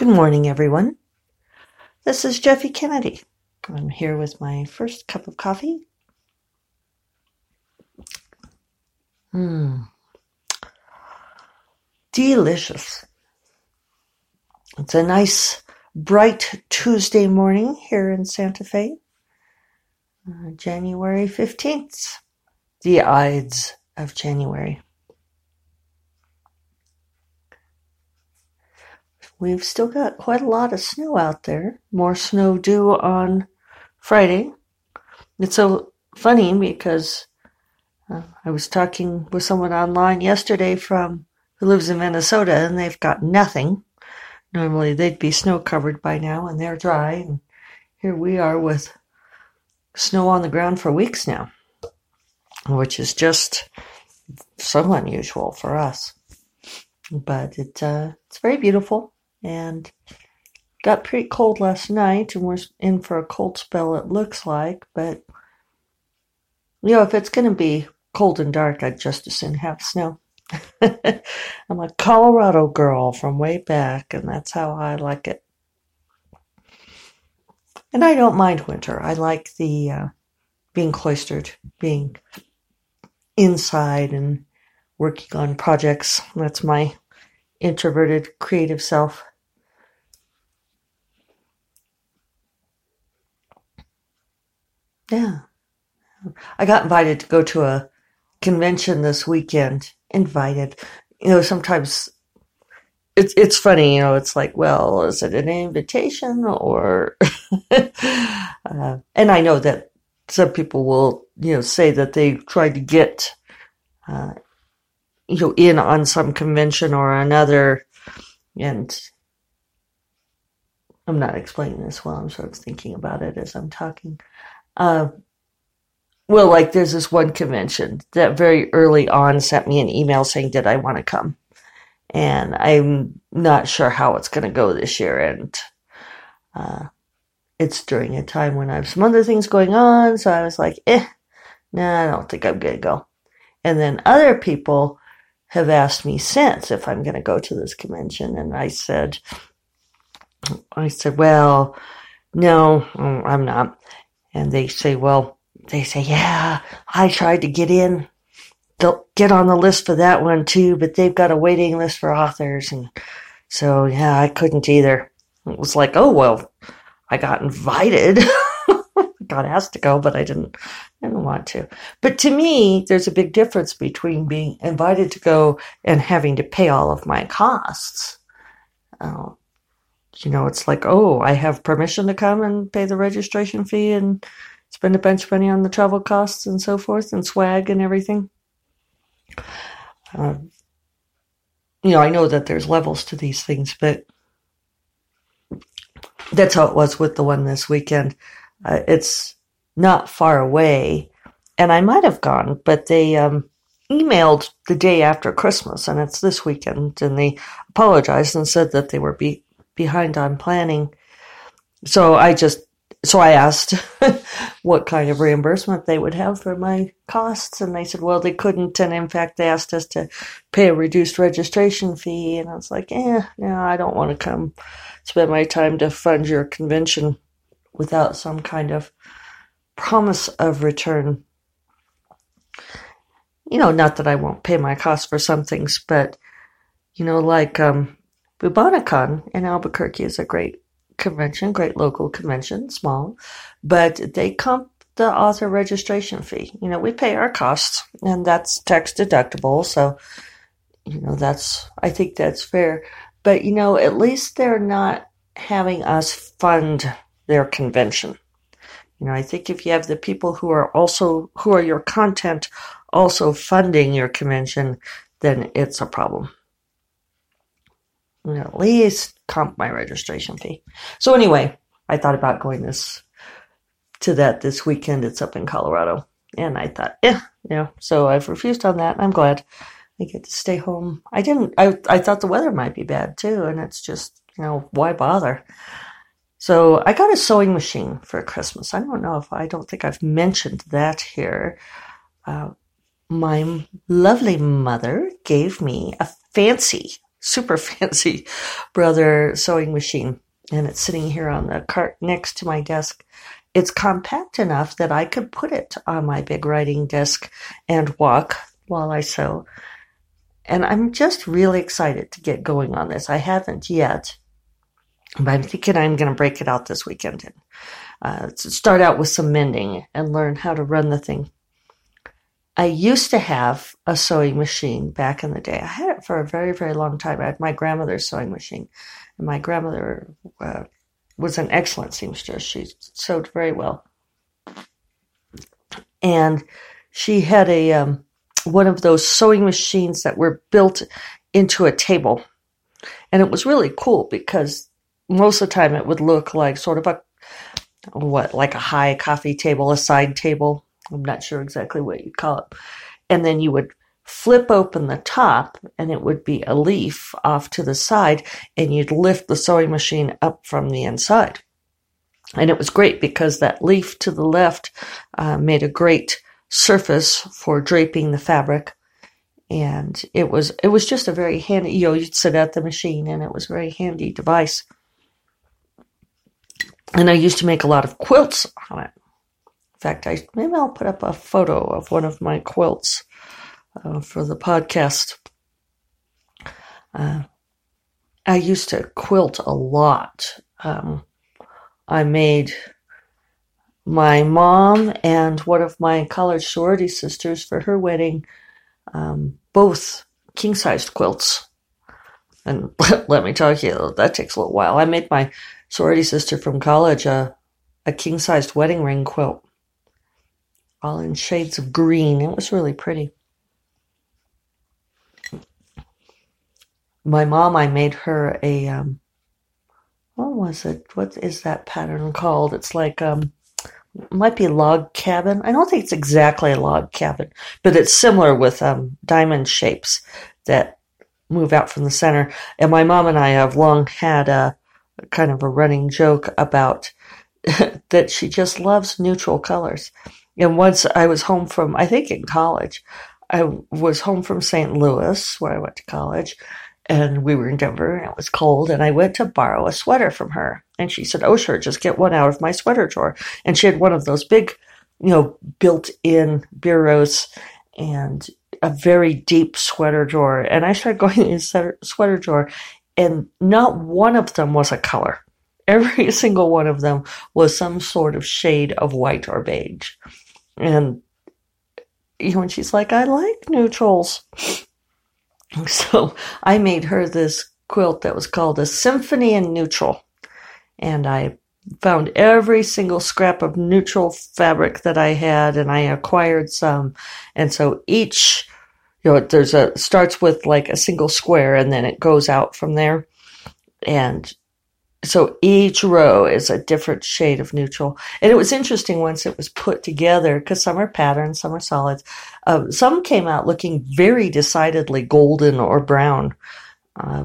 Good morning, everyone. This is Jeffe Kennedy. I'm here with my first cup of coffee. Mmm. Delicious. It's a nice, bright Tuesday morning here in Santa Fe. Uh, January 15th. The Ides of January. We've still got quite a lot of snow out there. More snow due on Friday. It's so funny because uh, I was talking with someone online yesterday from who lives in Minnesota and they've got nothing. Normally they'd be snow covered by now and they're dry and here we are with snow on the ground for weeks now, which is just so unusual for us. But it, uh, it's very beautiful and got pretty cold last night and we're in for a cold spell it looks like but you know if it's going to be cold and dark i'd just as soon have snow. I'm a colorado girl from way back and that's how i like it. And i don't mind winter. I like the uh, being cloistered being inside and working on projects. That's my introverted creative self Yeah. I got invited to go to a convention this weekend. Invited. You know, sometimes it's it's funny, you know, it's like, well, is it an invitation or uh, and I know that some people will, you know, say that they tried to get uh, you know, in on some convention or another and I'm not explaining this well, I'm sort of thinking about it as I'm talking. Uh, well, like there's this one convention that very early on sent me an email saying, Did I want to come? And I'm not sure how it's going to go this year. And uh, it's during a time when I have some other things going on. So I was like, Eh, nah, I don't think I'm going to go. And then other people have asked me since if I'm going to go to this convention. And I said, I said, well, no, I'm not and they say, well, they say, yeah, I tried to get in, they'll get on the list for that one too, but they've got a waiting list for authors. And so, yeah, I couldn't either. It was like, oh, well, I got invited. got asked to go, but I didn't, I didn't want to. But to me, there's a big difference between being invited to go and having to pay all of my costs. Uh, you know, it's like, oh, I have permission to come and pay the registration fee and spend a bunch of money on the travel costs and so forth and swag and everything. Uh, you know, I know that there's levels to these things, but that's how it was with the one this weekend. Uh, it's not far away, and I might have gone, but they um, emailed the day after Christmas, and it's this weekend, and they apologized and said that they were be- behind on planning. So I just, so I asked what kind of reimbursement they would have for my costs. And they said, well, they couldn't. And in fact, they asked us to pay a reduced registration fee. And I was like, eh, no, I don't want to come spend my time to fund your convention without some kind of promise of return. You know, not that I won't pay my costs for some things, but you know, like um, Bubonicon in Albuquerque is a great convention, great local convention, small, but they comp the author registration fee. You know, we pay our costs and that's tax deductible. So, you know, that's, I think that's fair. But, you know, at least they're not having us fund their convention. You know, I think if you have the people who are also, who are your content also funding your convention, then it's a problem at least comp my registration fee. So anyway, I thought about going this to that this weekend. It's up in Colorado. And I thought, yeah, you know. So I've refused on that. I'm glad I get to stay home. I didn't I I thought the weather might be bad too, and it's just, you know, why bother? So I got a sewing machine for Christmas. I don't know if I don't think I've mentioned that here. Uh, my lovely mother gave me a fancy super fancy brother sewing machine, and it's sitting here on the cart next to my desk. It's compact enough that I could put it on my big writing desk and walk while I sew. And I'm just really excited to get going on this. I haven't yet, but I'm thinking I'm going to break it out this weekend and uh, start out with some mending and learn how to run the thing. I used to have a sewing machine back in the day. I had it for a very, very long time. I had my grandmother's sewing machine, and my grandmother uh, was an excellent seamstress. She sewed very well, and she had a um, one of those sewing machines that were built into a table, and it was really cool because most of the time it would look like sort of a what like a high coffee table, a side table. I'm not sure exactly what you'd call it. And then you would flip open the top and it would be a leaf off to the side and you'd lift the sewing machine up from the inside. And it was great because that leaf to the left uh, made a great surface for draping the fabric. And it was it was just a very handy you know, you'd sit at the machine and it was a very handy device. And I used to make a lot of quilts on it. Fact, I maybe I'll put up a photo of one of my quilts uh, for the podcast. Uh, I used to quilt a lot. Um, I made my mom and one of my college sorority sisters for her wedding um, both king sized quilts. And let me tell you, that takes a little while. I made my sorority sister from college a, a king sized wedding ring quilt, all in shades of green. It was really pretty. My mom, I made her a, um, what was it? What is that pattern called? It's like, um, might be log cabin. I don't think it's exactly a log cabin, but it's similar with um, diamond shapes that move out from the center. And my mom and I have long had a kind of a running joke about that she just loves neutral colors. And once I was home from, I think in college, I was home from St. Louis, where I went to college, and we were in Denver, and it was cold, and I went to borrow a sweater from her. And she said, Oh, sure, just get one out of my sweater drawer. And she had one of those big, you know, built in bureaus and a very deep sweater drawer. And I started going in sweater drawer, and not one of them was a color. Every single one of them was some sort of shade of white or beige. And you know, and she's like, I like neutrals. So I made her this quilt that was called a symphony in neutral. And I found every single scrap of neutral fabric that I had and I acquired some. And so each you know, there's a starts with like a single square and then it goes out from there. And so each row is a different shade of neutral. And it was interesting once it was put together because some are patterns, some are solids. Um, some came out looking very decidedly golden or brown uh,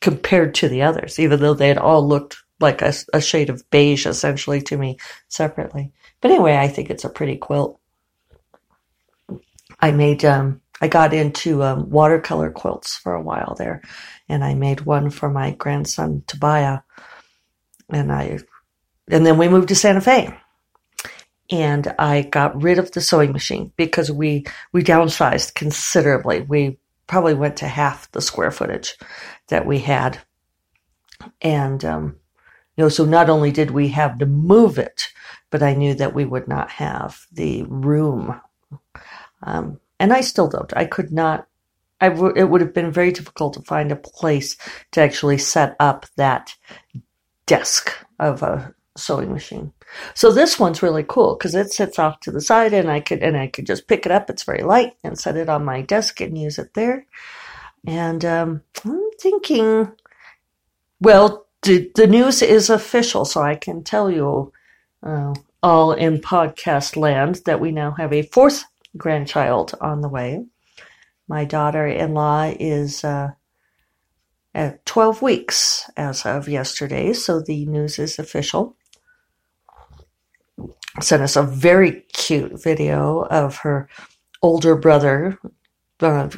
compared to the others, even though they had all looked like a, a shade of beige essentially to me separately. But anyway, I think it's a pretty quilt. I made um, I got into um, watercolor quilts for a while there, and I made one for my grandson Tobiah, and I, and then we moved to Santa Fe, and I got rid of the sewing machine because we we downsized considerably. We probably went to half the square footage that we had, and um, you know, so not only did we have to move it, but I knew that we would not have the room. Um, and I still don't. I could not. I w- it would have been very difficult to find a place to actually set up that desk of a sewing machine. So this one's really cool because it sits off to the side, and I could and I could just pick it up. It's very light and set it on my desk and use it there. And um, I'm thinking, well, the, the news is official, so I can tell you uh, all in podcast land that we now have a fourth grandchild on the way. My daughter in law is uh, at 12 weeks as of yesterday, so the news is official. Sent us a very cute video of her older brother, uh,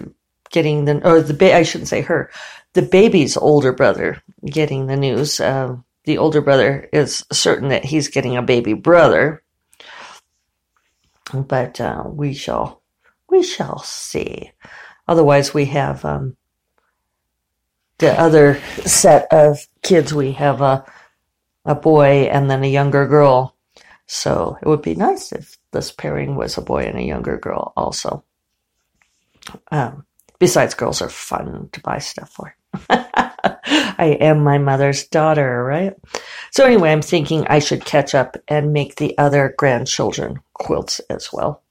getting the or the ba- I shouldn't say her, the baby's older brother getting the news. Uh, the older brother is certain that he's getting a baby brother, but uh, we shall we shall see. Otherwise, we have um, the other set of kids. We have a a boy and then a younger girl. So it would be nice if this pairing was a boy and a younger girl also. Um, besides, girls are fun to buy stuff for. I am my mother's daughter, right? So anyway, I'm thinking I should catch up and make the other grandchildren quilts as well.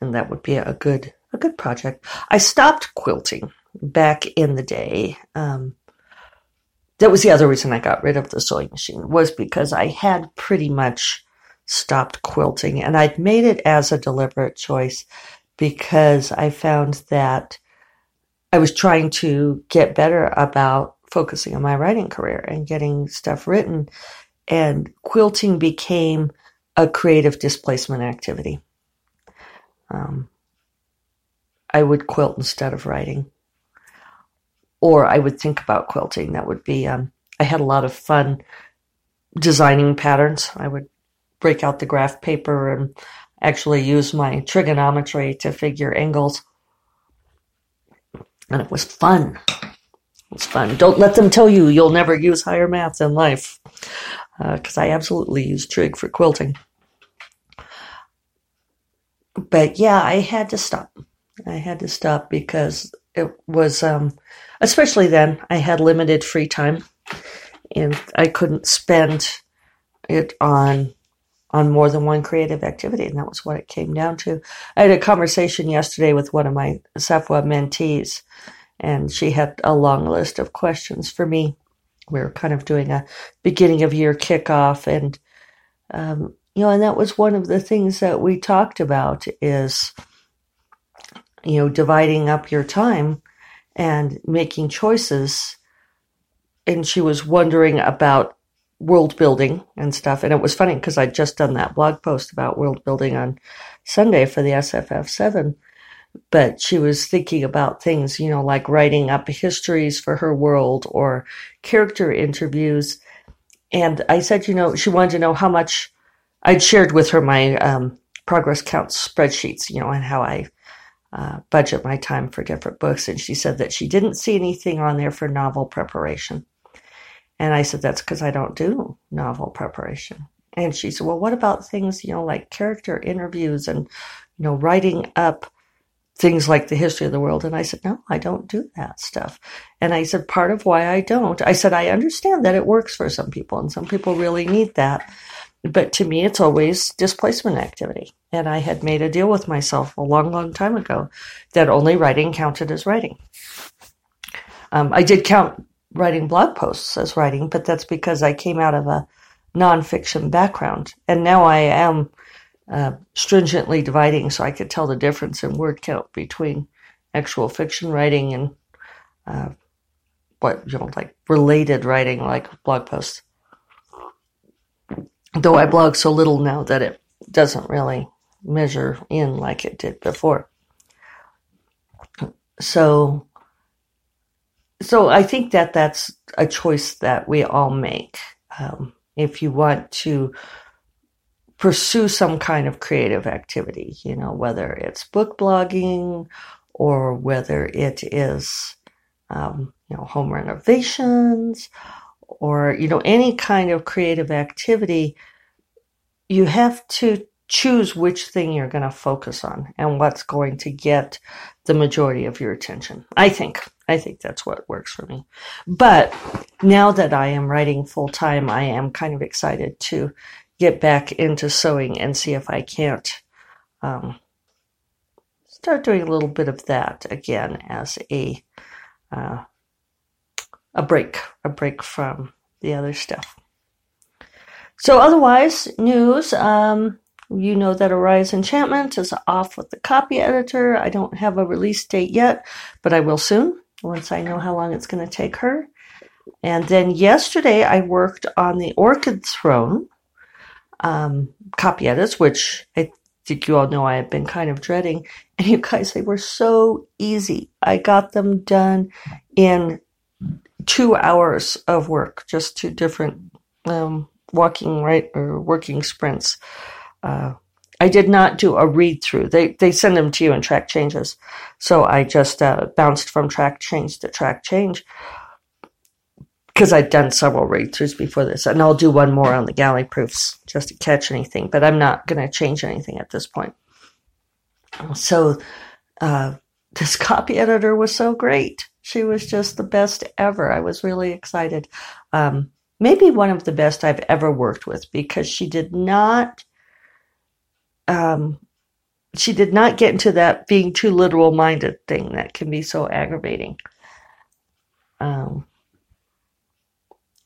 And that would be a good a good project. I stopped quilting back in the day. Um, that was the other reason I got rid of the sewing machine was because I had pretty much stopped quilting and I'd made it as a deliberate choice because I found that I was trying to get better about focusing on my writing career and getting stuff written. And quilting became a creative displacement activity. Um, I would quilt instead of writing. Or I would think about quilting. That would be, um, I had a lot of fun designing patterns. I would break out the graph paper and actually use my trigonometry to figure angles and it was fun. It was fun. Don't let them tell you you'll never use higher math in life, because uh, I absolutely use trig for quilting. But yeah, I had to stop. I had to stop because it was, um, especially then, I had limited free time, and I couldn't spend it on on more than one creative activity, and that was what it came down to. I had a conversation yesterday with one of my SFWA mentees, and she had a long list of questions for me. We were kind of doing a beginning of year kickoff, and um, you know, and that was one of the things that we talked about is you know dividing up your time and making choices. And she was wondering about world building and stuff. And it was funny because I'd just done that blog post about world building on Sunday for the SFF7. But she was thinking about things, you know, like writing up histories for her world or character interviews. And I said, you know, she wanted to know how much I'd shared with her my um, progress counts spreadsheets, you know, and how I uh, budget my time for different books. And she said that she didn't see anything on there for novel preparation. And I said, that's because I don't do novel preparation. And she said, well, what about things, you know, like character interviews and, you know, writing up things like the history of the world? And I said, no, I don't do that stuff. And I said, part of why I don't, I said, I understand that it works for some people and some people really need that. But to me, it's always displacement activity. And I had made a deal with myself a long, long time ago that only writing counted as writing. Um, I did count writing blog posts as writing, but that's because I came out of a nonfiction background. And now I am uh, stringently dividing so I could tell the difference in word count between actual fiction writing and uh, what, you know, like related writing like blog posts. Though I blog so little now that it doesn't really measure in like it did before. So so I think that that's a choice that we all make. Um, if you want to pursue some kind of creative activity, you know, whether it's book blogging or whether it is, um, you know, home renovations or, you know, any kind of creative activity, you have to choose which thing you're going to focus on and what's going to get the majority of your attention. I think. I think that's what works for me. But now that I am writing full time, I am kind of excited to get back into sewing and see if I can't um, start doing a little bit of that again as a uh, a break, a break from the other stuff. So otherwise, news. Um, you know that Arise Enchantment is off with the copy editor. I don't have a release date yet, but I will soon once I know how long it's going to take her. And then yesterday I worked on the Orchid Throne um, copy edits, which I think you all know I have been kind of dreading. And you guys, they were so easy. I got them done in two hours of work, just two different um, walking right or working sprints. Uh, I did not do a read through. They they send them to you in track changes, so I just uh, bounced from track change to track change because I'd done several read throughs before this, and I'll do one more on the galley proofs just to catch anything. But I'm not going to change anything at this point. So uh, this copy editor was so great. She was just the best ever. I was really excited. Um, maybe one of the best I've ever worked with because she did not um, she did not get into that being too literal minded thing that can be so aggravating. Um,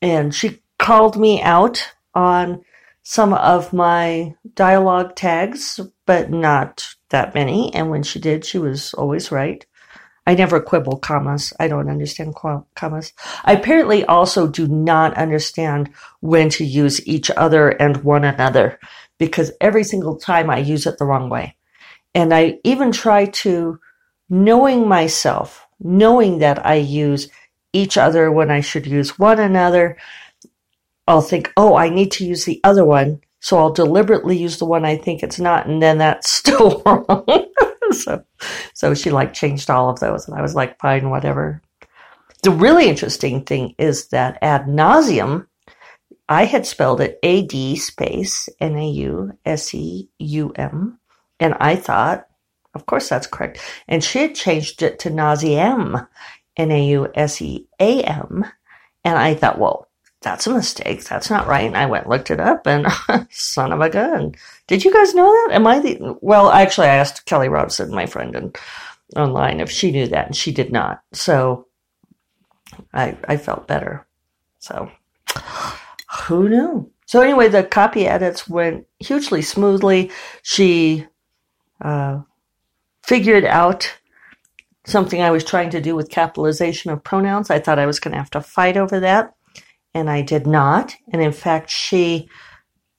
and she called me out on some of my dialogue tags, but not that many. And when she did, she was always right. I never quibble commas. I don't understand commas. I apparently also do not understand when to use each other and one another because every single time I use it the wrong way. And I even try to, knowing myself, knowing that I use each other when I should use one another, I'll think, oh, I need to use the other one. So I'll deliberately use the one I think it's not, and then that's still wrong. so, so she like changed all of those, and I was like, fine, whatever. The really interesting thing is that ad nauseum I had spelled it A D space N A U S E U M, and I thought, of course, that's correct. And she had changed it to nauseam, N A U S E A M, and I thought, well, that's a mistake. That's not right. And I went looked it up, and son of a gun. Did you guys know that? Am I the? Well, actually, I asked Kelly Robson, my friend, and online if she knew that, and she did not. So I I felt better. So who knew? So anyway, the copy edits went hugely smoothly. She uh, figured out something I was trying to do with capitalization of pronouns. I thought I was going to have to fight over that, and I did not. And in fact, she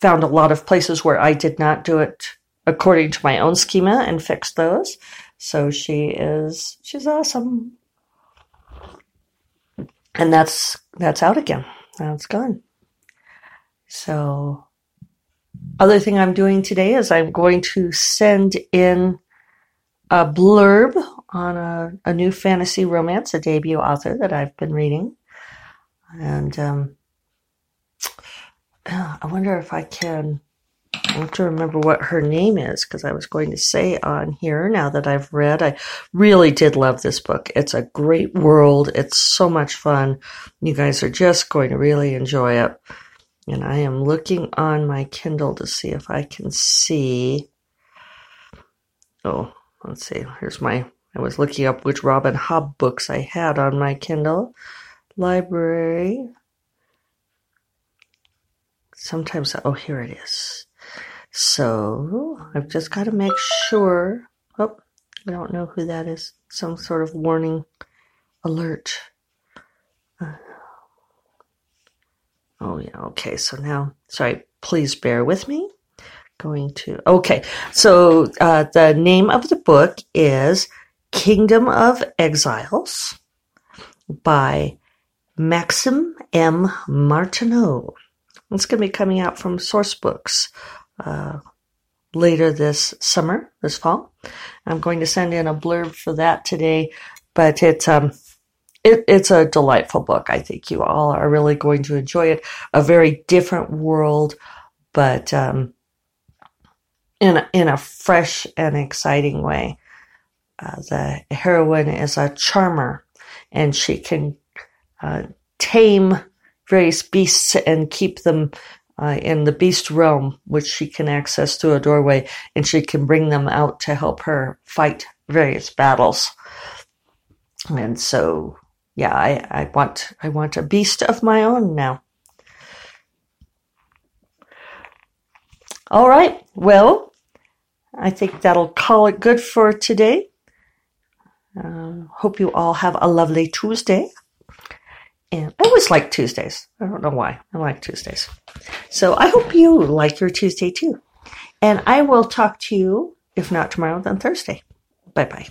found a lot of places where I did not do it according to my own schema and fixed those. So she is she's awesome. And that's that's out again. That's gone. So, other thing I'm doing today is I'm going to send in a blurb on a, a new fantasy romance, a debut author that I've been reading. And um, I wonder if I can. I have to remember what her name is because I was going to say on here now that I've read. I really did love this book. It's a great world. It's so much fun. You guys are just going to really enjoy it. And I am looking on my Kindle to see if I can see. Oh, let's see. Here's my. I was looking up which Robin Hobb books I had on my Kindle library. Sometimes, oh, here it is. So I've just got to make sure. Oh, I don't know who that is. Some sort of warning alert. Oh, yeah. Okay. So now, sorry, please bear with me. Going to, okay. So uh, the name of the book is Kingdom of Exiles by Maxym M. Martineau. It's going to be coming out from Sourcebooks uh, later this summer, this fall. I'm going to send in a blurb for that today, but it's um, it, it's a delightful book. I think you all are really going to enjoy it. A very different world, but um, in a, in a fresh and exciting way. Uh, the heroine is a charmer, and she can uh, tame various beasts and keep them uh, in the beast realm, which she can access through a doorway, and she can bring them out to help her fight various battles. And so yeah, I, I want I want a beast of my own now. All right, well, I think that'll call it good for today. Uh, hope you all have a lovely Tuesday. And I always like Tuesdays. I don't know why. I like Tuesdays. So I hope you like your Tuesday too. And I will talk to you, if not tomorrow, then Thursday. Bye bye.